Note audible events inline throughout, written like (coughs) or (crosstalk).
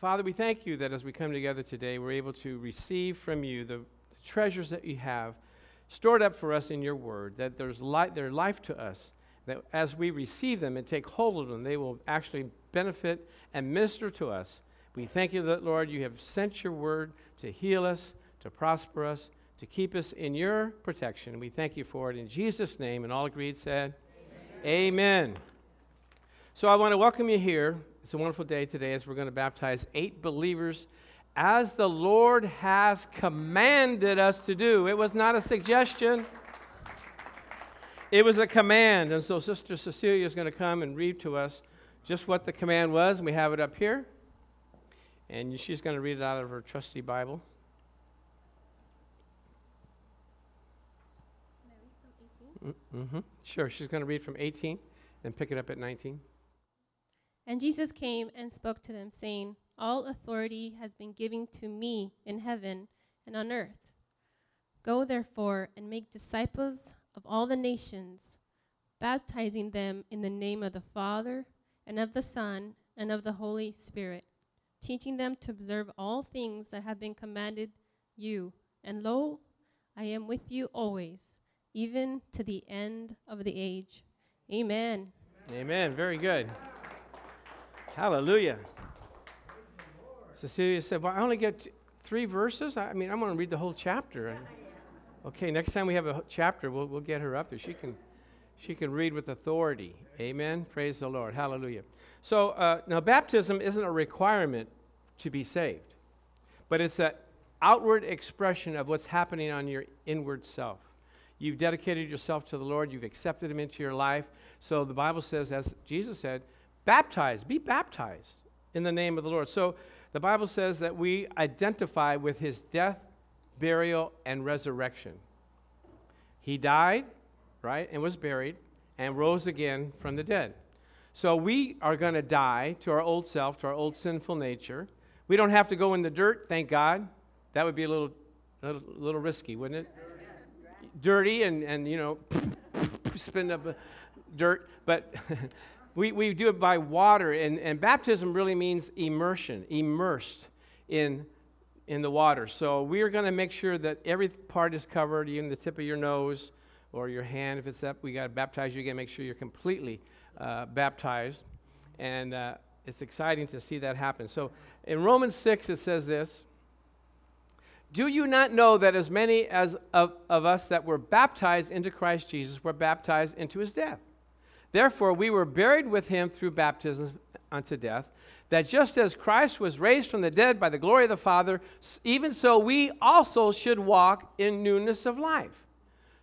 Father, we thank you that as we come together today, we're able to receive from you the treasures that you have stored up for us in your word, that there's light, they're life to us, that as we receive them and take hold of them, they will actually benefit and minister to us. We thank you that, Lord, you have sent your word to heal us, to prosper us, to keep us in your protection. We thank you for it in Jesus' name. And all agreed said, Amen. Amen. So I want to welcome you here. It's a wonderful day today as we're going to baptize eight believers as the Lord has commanded us to do. It was not a suggestion, it was a command. And so Sister Cecilia is going to come and read to us just what the command was, and we have it up here. And she's going to read it out of her trusty Bible. Mm-hmm. Sure, she's going to read from 18 and pick it up at 19. And Jesus came and spoke to them, saying, all authority has been given to me in heaven and on earth. Go therefore and make disciples of all the nations, baptizing them in the name of the Father and of the Son and of the Holy Spirit, teaching them to observe all things that have been commanded you. And lo, I am with you always, even to the end of the age. Amen. Amen. Very good. Hallelujah. Cecilia said, Well, I only get three verses. I mean, I'm going to read the whole chapter. Okay, next time we have a chapter, we'll, we'll get her up there. She can, she can read with authority. Amen. Praise the Lord. Hallelujah. So uh, now, baptism isn't a requirement to be saved, but it's an outward expression of what's happening on your inward self. You've dedicated yourself to the Lord, you've accepted Him into your life. So the Bible says, as Jesus said, baptize, be baptized in the name of the Lord. So the Bible says that we identify with his death, burial, and resurrection. He died, right, and was buried, and rose again from the dead. So we are going to die to our old self, to our old sinful nature. We don't have to go in the dirt, thank God. That would be a little, a little risky, wouldn't it? Dirty and, and you know, (laughs) spin up dirt. But (laughs) we, we do it by water, and, and baptism really means immersion, immersed in, in the water. So we are going to make sure that every part is covered, even the tip of your nose or your hand. If it's up, we got to baptize you again, make sure you're completely uh, baptized. And uh, it's exciting to see that happen. So in Romans 6, it says this Do you not know that as many as of, of us that were baptized into Christ Jesus were baptized into his death? Therefore, we were buried with him through baptism unto death, that just as Christ was raised from the dead by the glory of the Father, even so we also should walk in newness of life.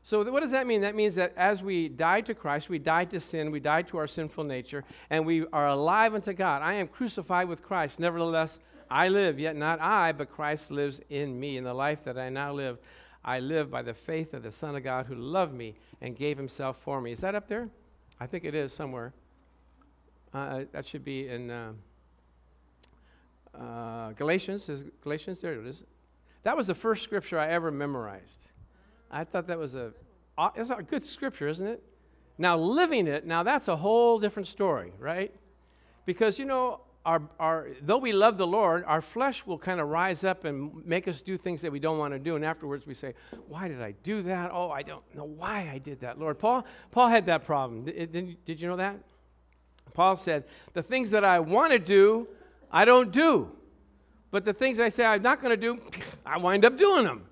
So, what does that mean? That means that as we died to Christ, we died to sin, we died to our sinful nature, and we are alive unto God. I am crucified with Christ. Nevertheless, I live, yet not I, but Christ lives in me. In the life that I now live, I live by the faith of the Son of God who loved me and gave himself for me. Is that up there? I think it is somewhere. Uh, uh, that should be in uh, uh, Galatians. Is Galatians there? It is. That was the first scripture I ever memorized. I thought that was a it's a good scripture, isn't it? Now living it, now that's a whole different story, right? Because you know, our, our, though we love the Lord, our flesh will kind of rise up and make us do things that we don't want to do. And afterwards we say, Why did I do that? Oh, I don't know why I did that, Lord. Paul, Paul had that problem. Did, did you know that? Paul said, The things that I want to do, I don't do. But the things I say I'm not going to do, (laughs) I wind up doing them.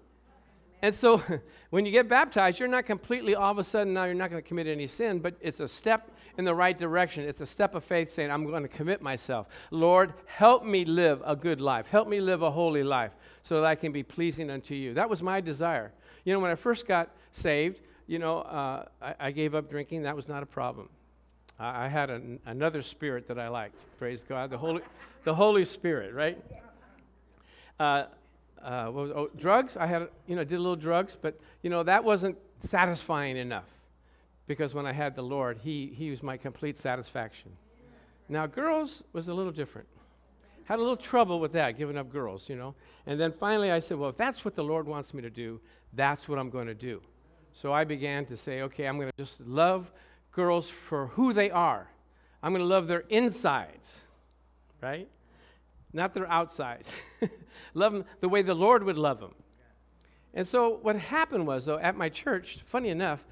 And so (laughs) when you get baptized, you're not completely all of a sudden now you're not going to commit any sin, but it's a step in the right direction. It's a step of faith saying, I'm going to commit myself. Lord, help me live a good life. Help me live a holy life so that I can be pleasing unto you. That was my desire. You know, when I first got saved, you know, uh, I, I, gave up drinking. That was not a problem. I, I had an, another spirit that I liked. Praise God. The Holy, the Holy Spirit, right? Uh, uh, was, oh, drugs. I had, you know, did a little drugs, but you know that wasn't satisfying enough because when I had the Lord, He, he was my complete satisfaction. Now, girls was a little different. Had a little trouble with that, giving up girls, you know. And then finally I said, well, if that's what the Lord wants me to do, that's what I'm going to do. So I began to say, okay, I'm going to just love girls for who they are. I'm going to love their insides, right? not their outsides. (laughs) love them the way the Lord would love them. And so what happened was, though, at my church, funny enough,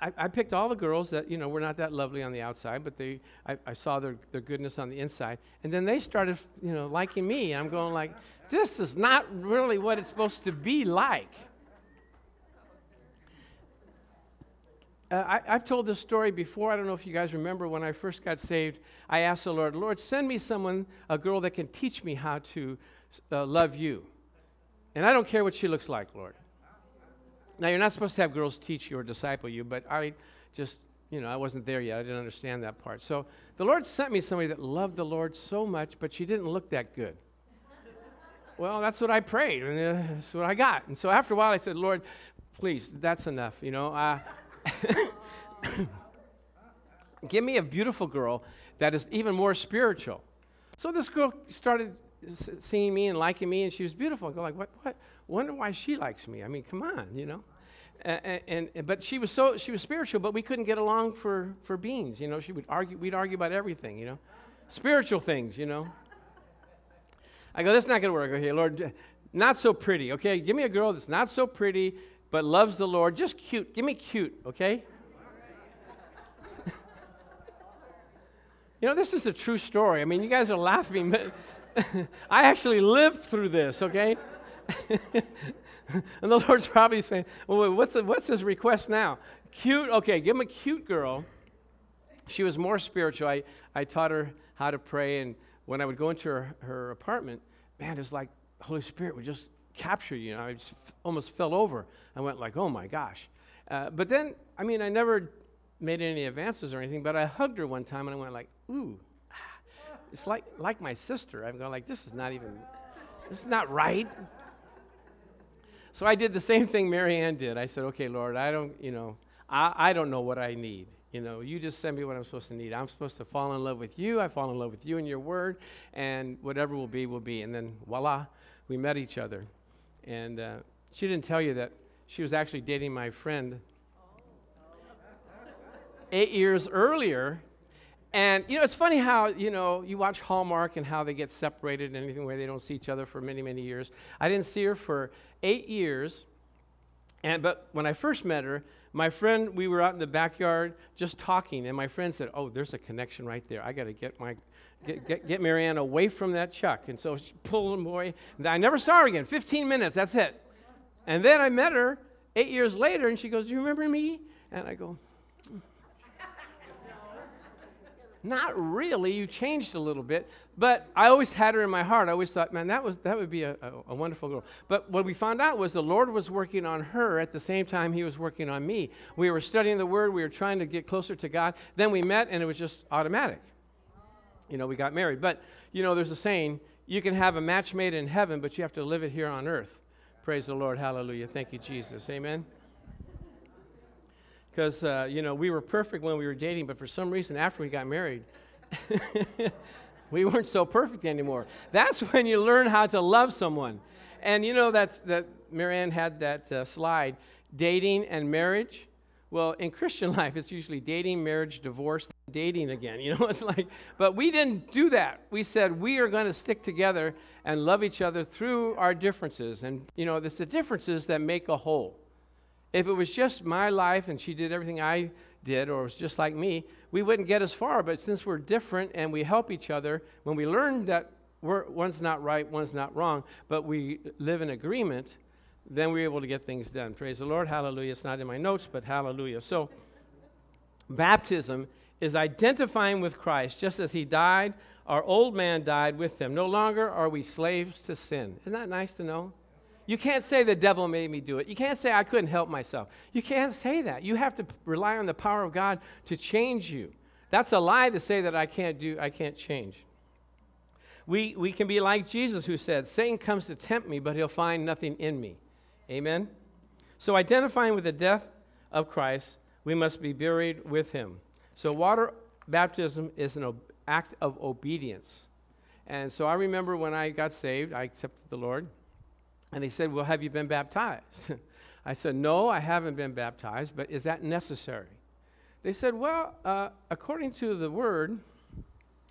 I, I, picked all the girls that, you know, were not that lovely on the outside, but they, I, I, saw their, their goodness on the inside. And then they started, you know, liking me. And I'm going like, this is not really what it's supposed to be like. Uh, I, have told this story before. I don't know if you guys remember when I first got saved. I asked the Lord, Lord, send me someone, a girl that can teach me how to uh, love you. And I don't care what she looks like, Lord. Now, you're not supposed to have girls teach you or disciple you, but I just, you know, I wasn't there yet. I didn't understand that part. So the Lord sent me somebody that loved the Lord so much, but she didn't look that good. (laughs) well, that's what I prayed, and uh, that's what I got. And so after a while, I said, Lord, please, that's enough, you know. Uh, (laughs) Give me a beautiful girl that is even more spiritual. So this girl started seeing me and liking me, and she was beautiful. I go like, what? What? Wonder why she likes me. I mean, come on, you know. And, and, but she was so she was spiritual, but we couldn't get along for for beans. You know, she would argue. We'd argue about everything. You know, spiritual things. You know. I go, that's not going to work. Okay, Lord, not so pretty. Okay, give me a girl that's not so pretty, but loves the Lord. Just cute. Give me cute, okay? (laughs) you know, this is a true story. I mean, you guys are laughing, but (laughs) I actually lived through this, okay? (laughs) and the Lord's probably saying, well, what's, what's his request now? Cute, okay, give him a cute girl. She was more spiritual. I, I taught her how to pray, and when I would go into her, her apartment, man, it's like Holy Spirit would just capture you. I just f- almost fell over. I went like, oh my gosh. Uh, but then, I mean, I never made any advances or anything, but I hugged her one time and I went like, ooh. It's like, like my sister. I'm going like, this is not even, this is not right. So I did the same thing Marianne did. I said, okay, Lord, I don't, you know, I, I don't know what I need. You know, you just send me what I'm supposed to need. I'm supposed to fall in love with you. I fall in love with you and your word, and whatever will be, will be. And then voila, we met each other. And uh, she didn't tell you that she was actually dating my friend eight years earlier. And, you know, it's funny how, you know, you watch Hallmark and how they get separated and anything where they don't see each other for many, many years. I didn't see her for eight years. And, but when I first met her, my friend, we were out in the backyard just talking, and my friend said, Oh, there's a connection right there. I got to get my get, get, get Marianne away from that Chuck. And so she pulled him away. I never saw her again. 15 minutes, that's it. And then I met her eight years later, and she goes, Do you remember me? And I go, mm. Not really. You changed a little bit. But I always had her in my heart. I always thought, man, that, was, that would be a, a, a, wonderful girl. But what we found out was the Lord was working on her at the same time He was working on me. We were studying the Word, we were trying to get closer to God. Then we met, and it was just automatic you know, we got married. But, you know, there's a saying you can have a match made in heaven, but you have to live it here on earth. Praise the Lord. Hallelujah. Thank you, Jesus. Amen. Because, uh, you know, we were perfect when we were dating, but for some reason, after we got married, (laughs) we weren't so perfect anymore. That's when you learn how to love someone. And, you know, that's, that Marianne had that uh, slide dating and marriage. Well, in Christian (laughs) life, it's usually dating, marriage, divorce, dating again. You know, (laughs) it's like, but we didn't do that. We said we are going to stick together and love each other through our differences. And, you know, it's the differences that make a whole. If it was just my life and she did everything I did, or was just like me, we wouldn't get as far. But since we're different and we help each other, when we learn that one's not right, one's not wrong, but we live in agreement, then we're able to get things done. Praise the Lord. Hallelujah. It's not in my notes, but hallelujah. So, baptism is identifying with Christ just as he died, our old man died with him. No longer are we slaves to sin. Isn't that nice to know? You can't say the devil made me do it. You can't say I couldn't help myself. You can't say that. You have to rely on the power of God to change you. That's a lie to say that I can't do I can't change. We, we can be like Jesus who said, Satan comes to tempt me, but he'll find nothing in me. Amen? So, identifying with the death of Christ, we must be buried with him. So, water baptism is an act of obedience. And so, I remember when I got saved, I accepted the Lord, and they said, Well, have you been baptized? (laughs) I said, No, I haven't been baptized, but is that necessary? They said, Well, uh, according to the word,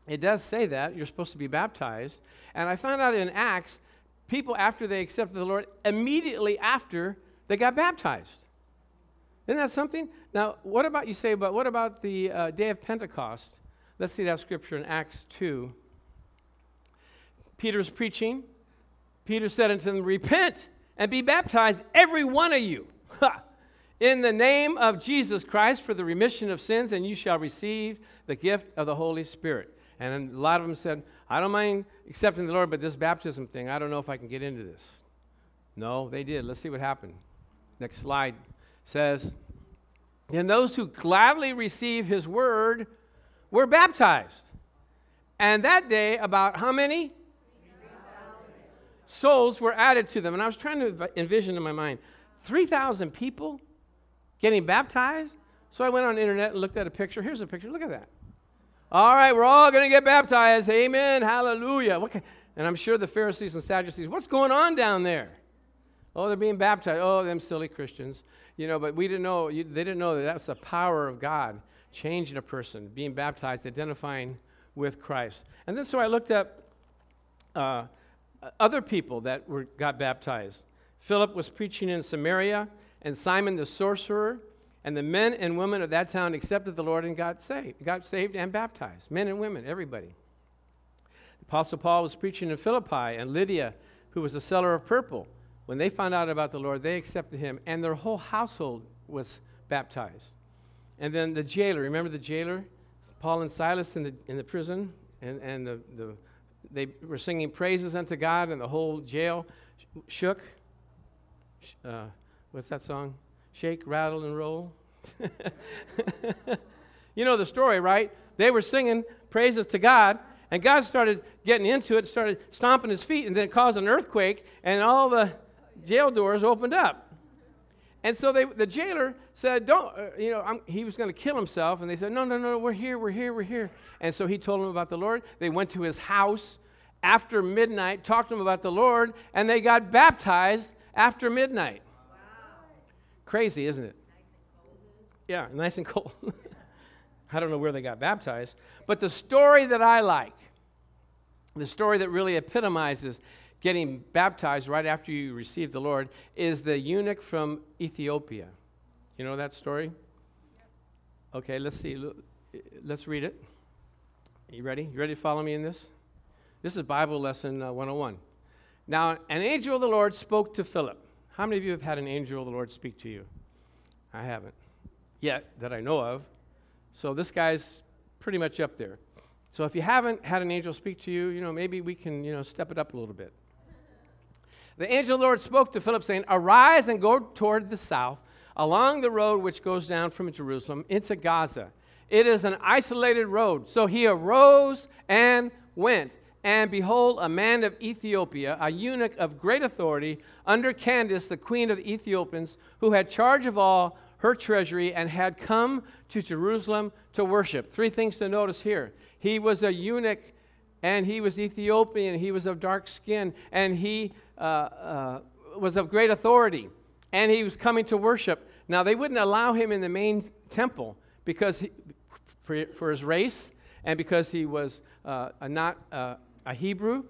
it does say that you're supposed to be baptized. And I found out in Acts, people after they accepted the Lord, immediately after they got baptized. Isn't that something? Now, what about you say but what about the uh, day of Pentecost? Let's see that scripture in Acts 2. Peter's preaching. Peter said unto them, Repent and be baptized, every one of you, in the name of Jesus Christ for the remission of sins, and you shall receive the gift of the Holy Spirit. And a lot of them said, I don't mind accepting the Lord, but this baptism thing, I don't know if I can get into this. No, they did. Let's see what happened. Next slide says, And those who gladly received his word were baptized. And that day, about how many? Souls were added to them. And I was trying to envision in my mind 3,000 people getting baptized. So I went on the internet and looked at a picture. Here's a picture. Look at that. All right, we're all going to get baptized. Amen. Hallelujah. Okay. And I'm sure the Pharisees and Sadducees, what's going on down there? Oh, they're being baptized. Oh, them silly Christians. You know, but we didn't know, they didn't know that that's the power of God changing a person, being baptized, identifying with Christ. And then so I looked up uh, other people that were, got baptized. Philip was preaching in Samaria, and Simon the sorcerer and the men and women of that town accepted the Lord and got saved, got saved and baptized. Men and women, everybody. Apostle Paul was preaching in Philippi, and Lydia, who was a seller of purple, when they found out about the Lord, they accepted him, and their whole household was baptized. And then the jailer, remember the jailer? Paul and Silas in the, in the prison, and, and the, the, they were singing praises unto God, and the whole jail shook. Uh, what's that song? shake, rattle, and roll. (laughs) you know the story, right? They were singing praises to God, and God started getting into it, started stomping his feet, and then it caused an earthquake, and all the jail doors opened up. And so they, the jailer said, Don't, uh, you know, I'm, he was going to kill himself. And they said, No, no, no, we're here, we're here, we're here. And so he told them about the Lord. They went to his house after midnight, talked to him about the Lord, and they got baptized after midnight. Wow. Crazy, isn't it? Yeah, nice and cold. (laughs) I don't know where they got baptized. But the story that I like, the story that really epitomizes getting baptized right after you receive the Lord, is the eunuch from Ethiopia. You know that story? Okay, let's see. Let's read it. You ready? You ready to follow me in this? This is Bible lesson uh, 101. Now, an angel of the Lord spoke to Philip. How many of you have had an angel of the Lord speak to you? I haven't yet that I know of. So this guy's pretty much up there. So if you haven't had an angel speak to you, you know, maybe we can, you know, step it up a little bit. The angel of the Lord spoke to Philip, saying, Arise and go toward the south, along the road which goes down from Jerusalem into Gaza. It is an isolated road. So he arose and went. And behold, a man of Ethiopia, a eunuch of great authority, under Candace, the queen of the Ethiopians, who had charge of all her treasury and had come to Jerusalem to worship. Three things to notice here. He was a eunuch and he was Ethiopian, he was of dark skin, and he uh, uh, was of great authority, and he was coming to worship. Now, they wouldn't allow him in the main temple because he, for, for his race and because he was uh, not uh, a Hebrew.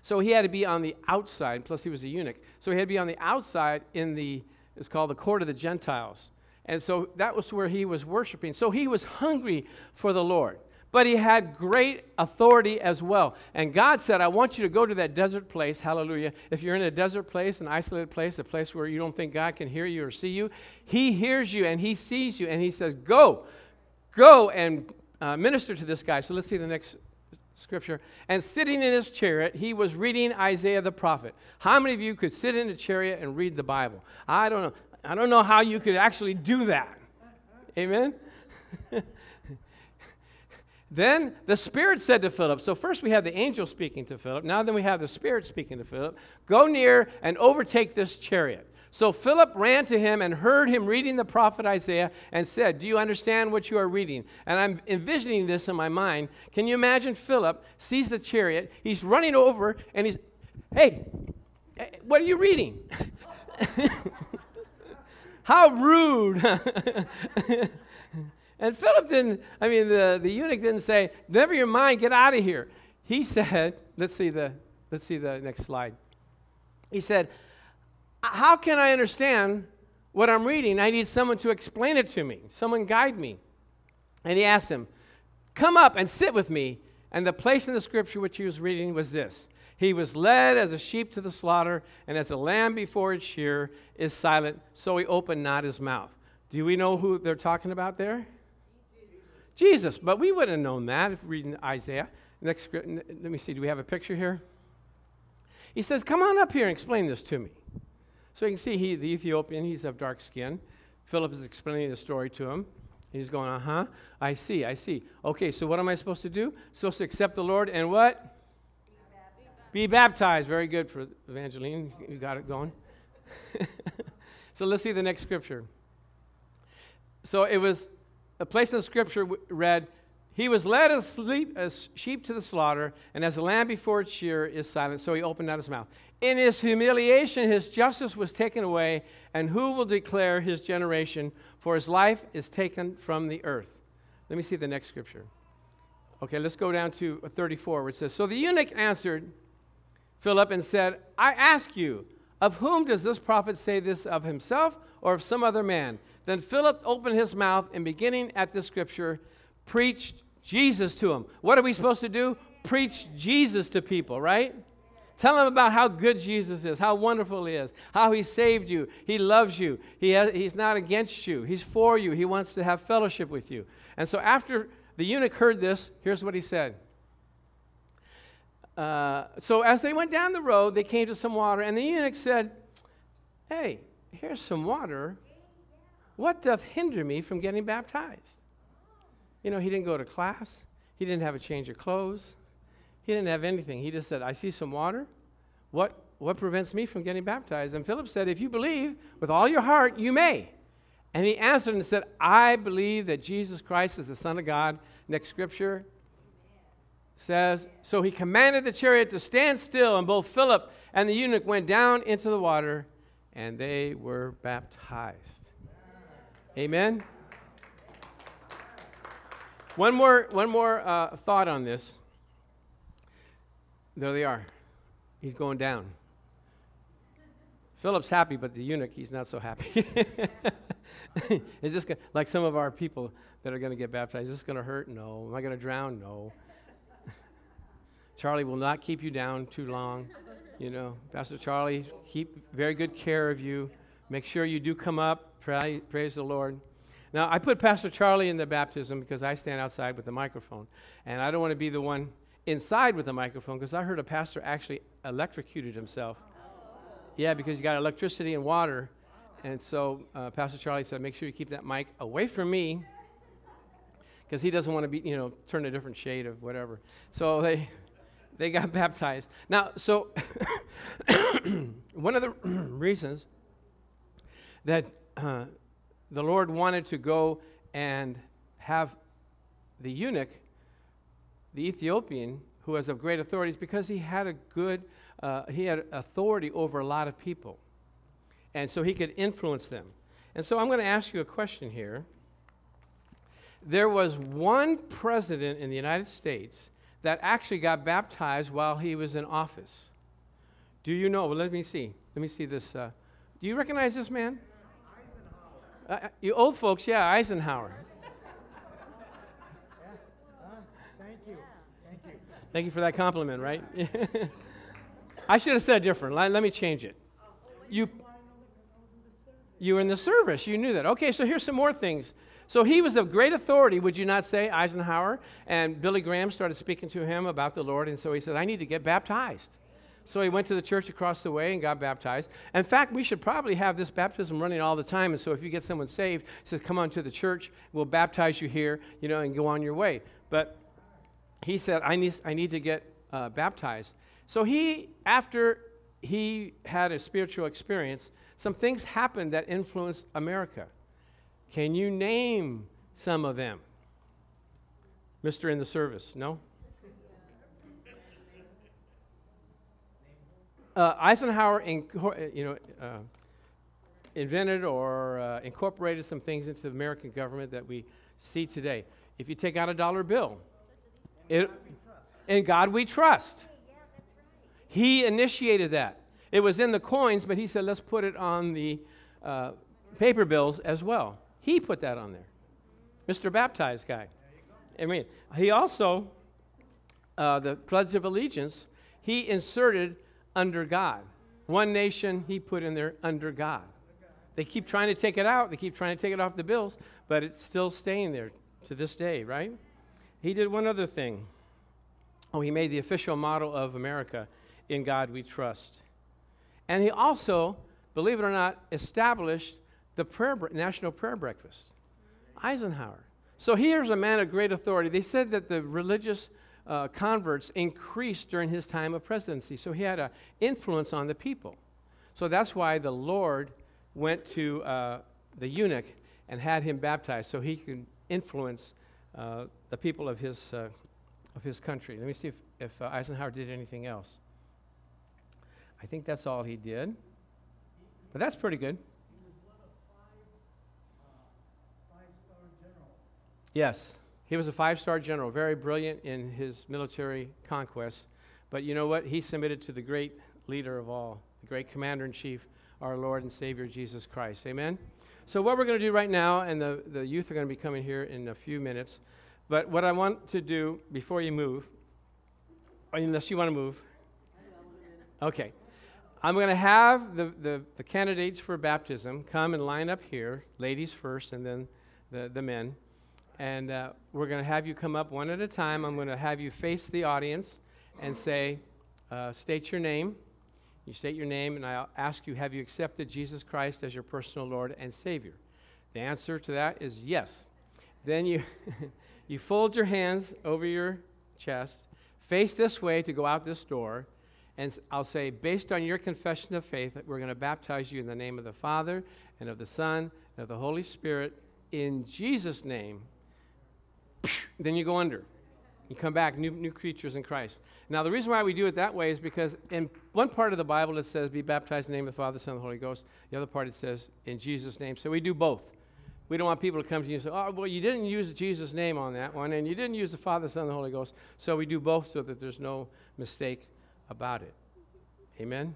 So he had to be on the outside, plus he was a eunuch. So he had to be on the outside in the, it's called the court of the Gentiles. And so that was where he was worshiping. So he was hungry for the Lord. But he had great authority as well. And God said, I want you to go to that desert place. Hallelujah. If you're in a desert place, an isolated place, a place where you don't think God can hear you or see you, he hears you and he sees you. And he says, Go, go and uh, minister to this guy. So let's see the next scripture. And sitting in his chariot, he was reading Isaiah the prophet. How many of you could sit in a chariot and read the Bible? I don't know. I don't know how you could actually do that. Amen? (laughs) then the Spirit said to Philip, so first we have the angel speaking to Philip, now then we have the Spirit speaking to Philip, go near and overtake this chariot. So Philip ran to him and heard him reading the prophet Isaiah and said, Do you understand what you are reading? And I'm envisioning this in my mind. Can you imagine Philip sees the chariot? He's running over and he's, Hey, eh, what are you reading? (laughs) (laughs) And Philip didn't, I mean, the, the eunuch didn't say, never your mind, get out of here. He (laughs) said, let's see the, let's see the next slide. He said, how can I understand what I'm reading? I need someone to explain it to me, someone guide me. And he asked him, Come up and sit with me. And the place in the scripture which he was reading was this He was led as a sheep to the slaughter, and as a lamb before its shear is silent, so he opened not his mouth. Do we know who they're talking about there? Jesus. But we wouldn't have known that if reading Isaiah. Next, let me see, do we have a picture here? He says, Come on up here and explain this to me. So you can see he, the Ethiopian, he's of dark skin. Philip is explaining the story to him. He's going, uh huh. I see, I see. Okay, so what am I supposed to do? Supposed to accept the Lord and what? Be baptized. Very good for Evangeline. You got it going. (laughs) so let's see the next scripture. So it was a place in the scripture read, He was led as, sleep, as sheep to the slaughter, and as a lamb before its shear is silent, so he opened not his mouth. In his humiliation, his justice was taken away, and who will declare his generation? For his life is taken from the earth. Let me see the next scripture. Okay, let's go down to 34, where it says So the eunuch answered Philip and said, I ask you, of whom does this prophet say this, of himself or of some other man? Then Philip opened his mouth and, beginning at the scripture, preached Jesus to him. What are we supposed to do? Preach Jesus to people, right? Tell them about how good Jesus is, how wonderful He is, how He saved you. He loves you. He has, he's not against you, He's for you. He wants to have fellowship with you. And so, after the eunuch heard this, here's what he said. Uh, so, as they went down the road, they came to some water, and the eunuch said, Hey, here's some water. What doth hinder me from getting baptized? You know, he didn't go to class, he didn't have a change of clothes. He didn't have anything. He just said, I see some water. What, what prevents me from getting baptized? And Philip said, If you believe with all your heart, you may. And he answered and said, I believe that Jesus Christ is the Son of God. Next scripture says, So he commanded the chariot to stand still, and both Philip and the eunuch went down into the water, and they were baptized. Amen. One more, one more uh, thought on this. There they are. He's going down. Philip's happy, but the eunuch, he's not so happy. (laughs) is this gonna, like some of our people that are going to get baptized? Is this going to hurt? No. Am I going to drown? No. Charlie will not keep you down too long. You know, Pastor Charlie, keep very good care of you. Make sure you do come up. Pray, praise the Lord. Now, I put Pastor Charlie in the baptism because I stand outside with the microphone, and I don't want to be the one inside with the microphone because I heard a pastor actually electrocuted himself. Yeah, because you got electricity and water. And so uh, Pastor Charlie said, make sure you keep that mic away from me because he doesn't want to be, you know, turn a different shade of whatever. So they, they got (laughs) baptized. Now, so (coughs) one of the (coughs) reasons that uh, the Lord wanted to go and have the eunuch the Ethiopian, who was of great authority, is because he had a good, uh, he had authority over a lot of people. And so he could influence them. And so I'm going to ask you a question here. There was one president in the United States that actually got baptized while he was in office. Do you know? Well, let me see. Let me see this. Uh, do you recognize this man? Uh, uh you old folks, yeah, Eisenhower. Thank you Thank you for that compliment, right? (laughs) I should have said different. Let, let me change it. You, you were in the service. You knew that. Okay, so here's some more things. So he was of great authority, would you not say, Eisenhower? And Billy Graham started speaking to him about the Lord, and so he said, I need to get baptized. So he went to the church across the way and got baptized. In fact, we should probably have this baptism running all the time. And so if you get someone saved, says, Come on to the church, we'll baptize you here, you know, and go on your way. But he said, I need, I need to get uh, baptized. So he, after he had a spiritual experience, some things happened that influenced America. Can you name some of them? Mr. in the service, no? Uh, Eisenhower, inco- you know, uh, invented or uh, incorporated some things into the American government that we see today. If you take out a dollar bill, it, in God we trust. He initiated that. It was in the coins, but he said, let's put it on the uh, paper bills as well. He put that on there. Mr. Baptized guy. I mean, he also, uh, the Pledge of Allegiance, he inserted under God. One nation he put in there under God. They keep trying to take it out, they keep trying to take it off the bills, but it's still staying there to this day, right? He did one other thing. Oh, he made the official model of America in God we trust. And he also, believe it or not, established the prayer national prayer breakfast. Eisenhower. So here's a man of great authority. They said that the religious uh, converts increased during his time of presidency. So he had an influence on the people. So that's why the Lord went to uh, the eunuch and had him baptized so he could influence uh, the people of his, uh, of his country. Let me see if, if uh, Eisenhower did anything else. I think that's all he did. But that's pretty good. Yes, he was a five star general, very brilliant in his military conquests. But you know what? He submitted to the great leader of all, the great commander in chief, our Lord and Savior Jesus Christ. Amen? So, what we're going to do right now, and the, the youth are going to be coming here in a few minutes, but what I want to do before you move, unless you want to move, okay. I'm going to have the, the, the, candidates for baptism come and line up here, ladies first, and then the, the men. And uh, we're going to have you come up one at a time. I'm going to have you face the audience and say, uh, state your name. You state your name, and I'll ask you, have you accepted Jesus Christ as your personal Lord and Savior? The answer to that is yes. Then you, (laughs) you fold your hands over your chest, face this way to go out this door, and I'll say, based on your confession of faith, we're going to baptize you in the name of the Father, and of the Son, and of the Holy Spirit, in Jesus' name then you go under. You come back, new, new creatures in Christ. Now, the reason why we do it that way is because in one part of the Bible it says, be baptized in the name of the Father, Son, and the Holy Ghost. The other part it says, in Jesus' name. So we do both. We don't want people to come to you and say, oh, well, you didn't use Jesus' name on that one, and you didn't use the Father, Son, and the Holy Ghost. So we do both so that there's no mistake about it. Amen?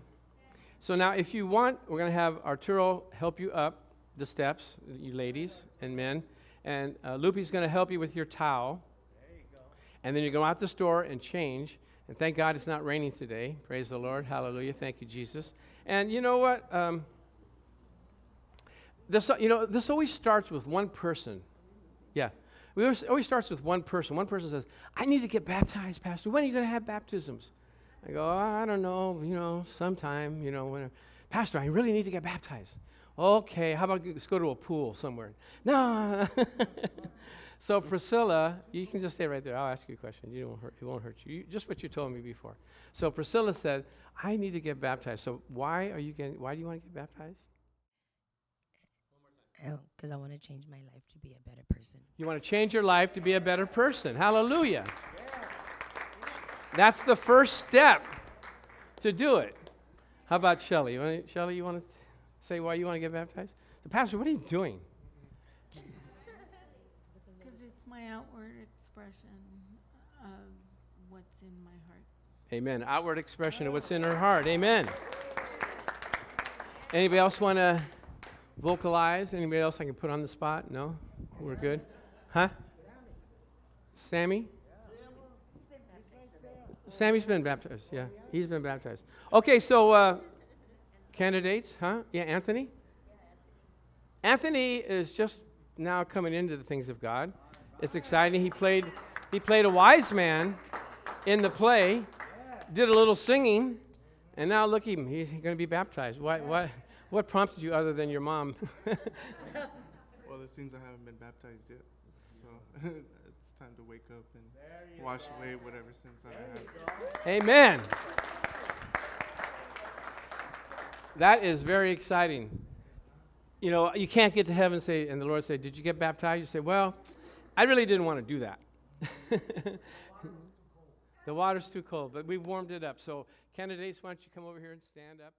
So now, if you want, we're going to have Arturo help you up the steps, you ladies and men. And uh, Lupe's going to help you with your towel. You and then you go out the store and change. And thank God it's not raining today. Praise the Lord. Hallelujah. Thank you, Jesus. And you know what? Um, this, you know, this always starts with one person. Yeah. We always, always starts with one person. One person says, I need to get baptized, Pastor. When are you going to have baptisms? I go, oh, I don't know, you know, sometime, you know, when. Pastor, I really need to get baptized. Okay, how about let's go to a pool somewhere? No. (laughs) so Priscilla, you can just stay right there. I'll ask you a question. You won't hurt. It won't hurt you. you. Just what you told me before. So Priscilla said, "I need to get baptized." So why are you getting? Why do you want to get baptized? Because oh, I want to change my life to be a better person. You want to change your life to be a better person. Hallelujah. That's the first step to do it. How about Shelly? Shelly, you want to? Say why you want to get baptized? The pastor, what are you doing? Because it's my outward expression of what's in my heart. Amen. Outward expression of what's in her heart. Amen. Anybody else want to vocalize? Anybody else I can put on the spot? No? We're good? Huh? Sammy? Sammy's been baptized. Yeah, he's been baptized. Okay, so uh, Candidates, huh? Yeah, Anthony? Anthony is just now coming into the things of God. It's exciting. He played he played a wise man in the play, did a little singing, and now look at him. He's going to be baptized. What what what prompted you other than your mom? (laughs) well, it seems I haven't been baptized yet. So (laughs) it's time to wake up and wash go. away whatever sins that I have. Amen. That is very exciting. You know, you can't get to heaven and say, and the Lord say, Did you get baptized? You say, Well, I really didn't want to do that. (laughs) the water's too cold, but we've warmed it up. So, candidates, why don't you come over here and stand up?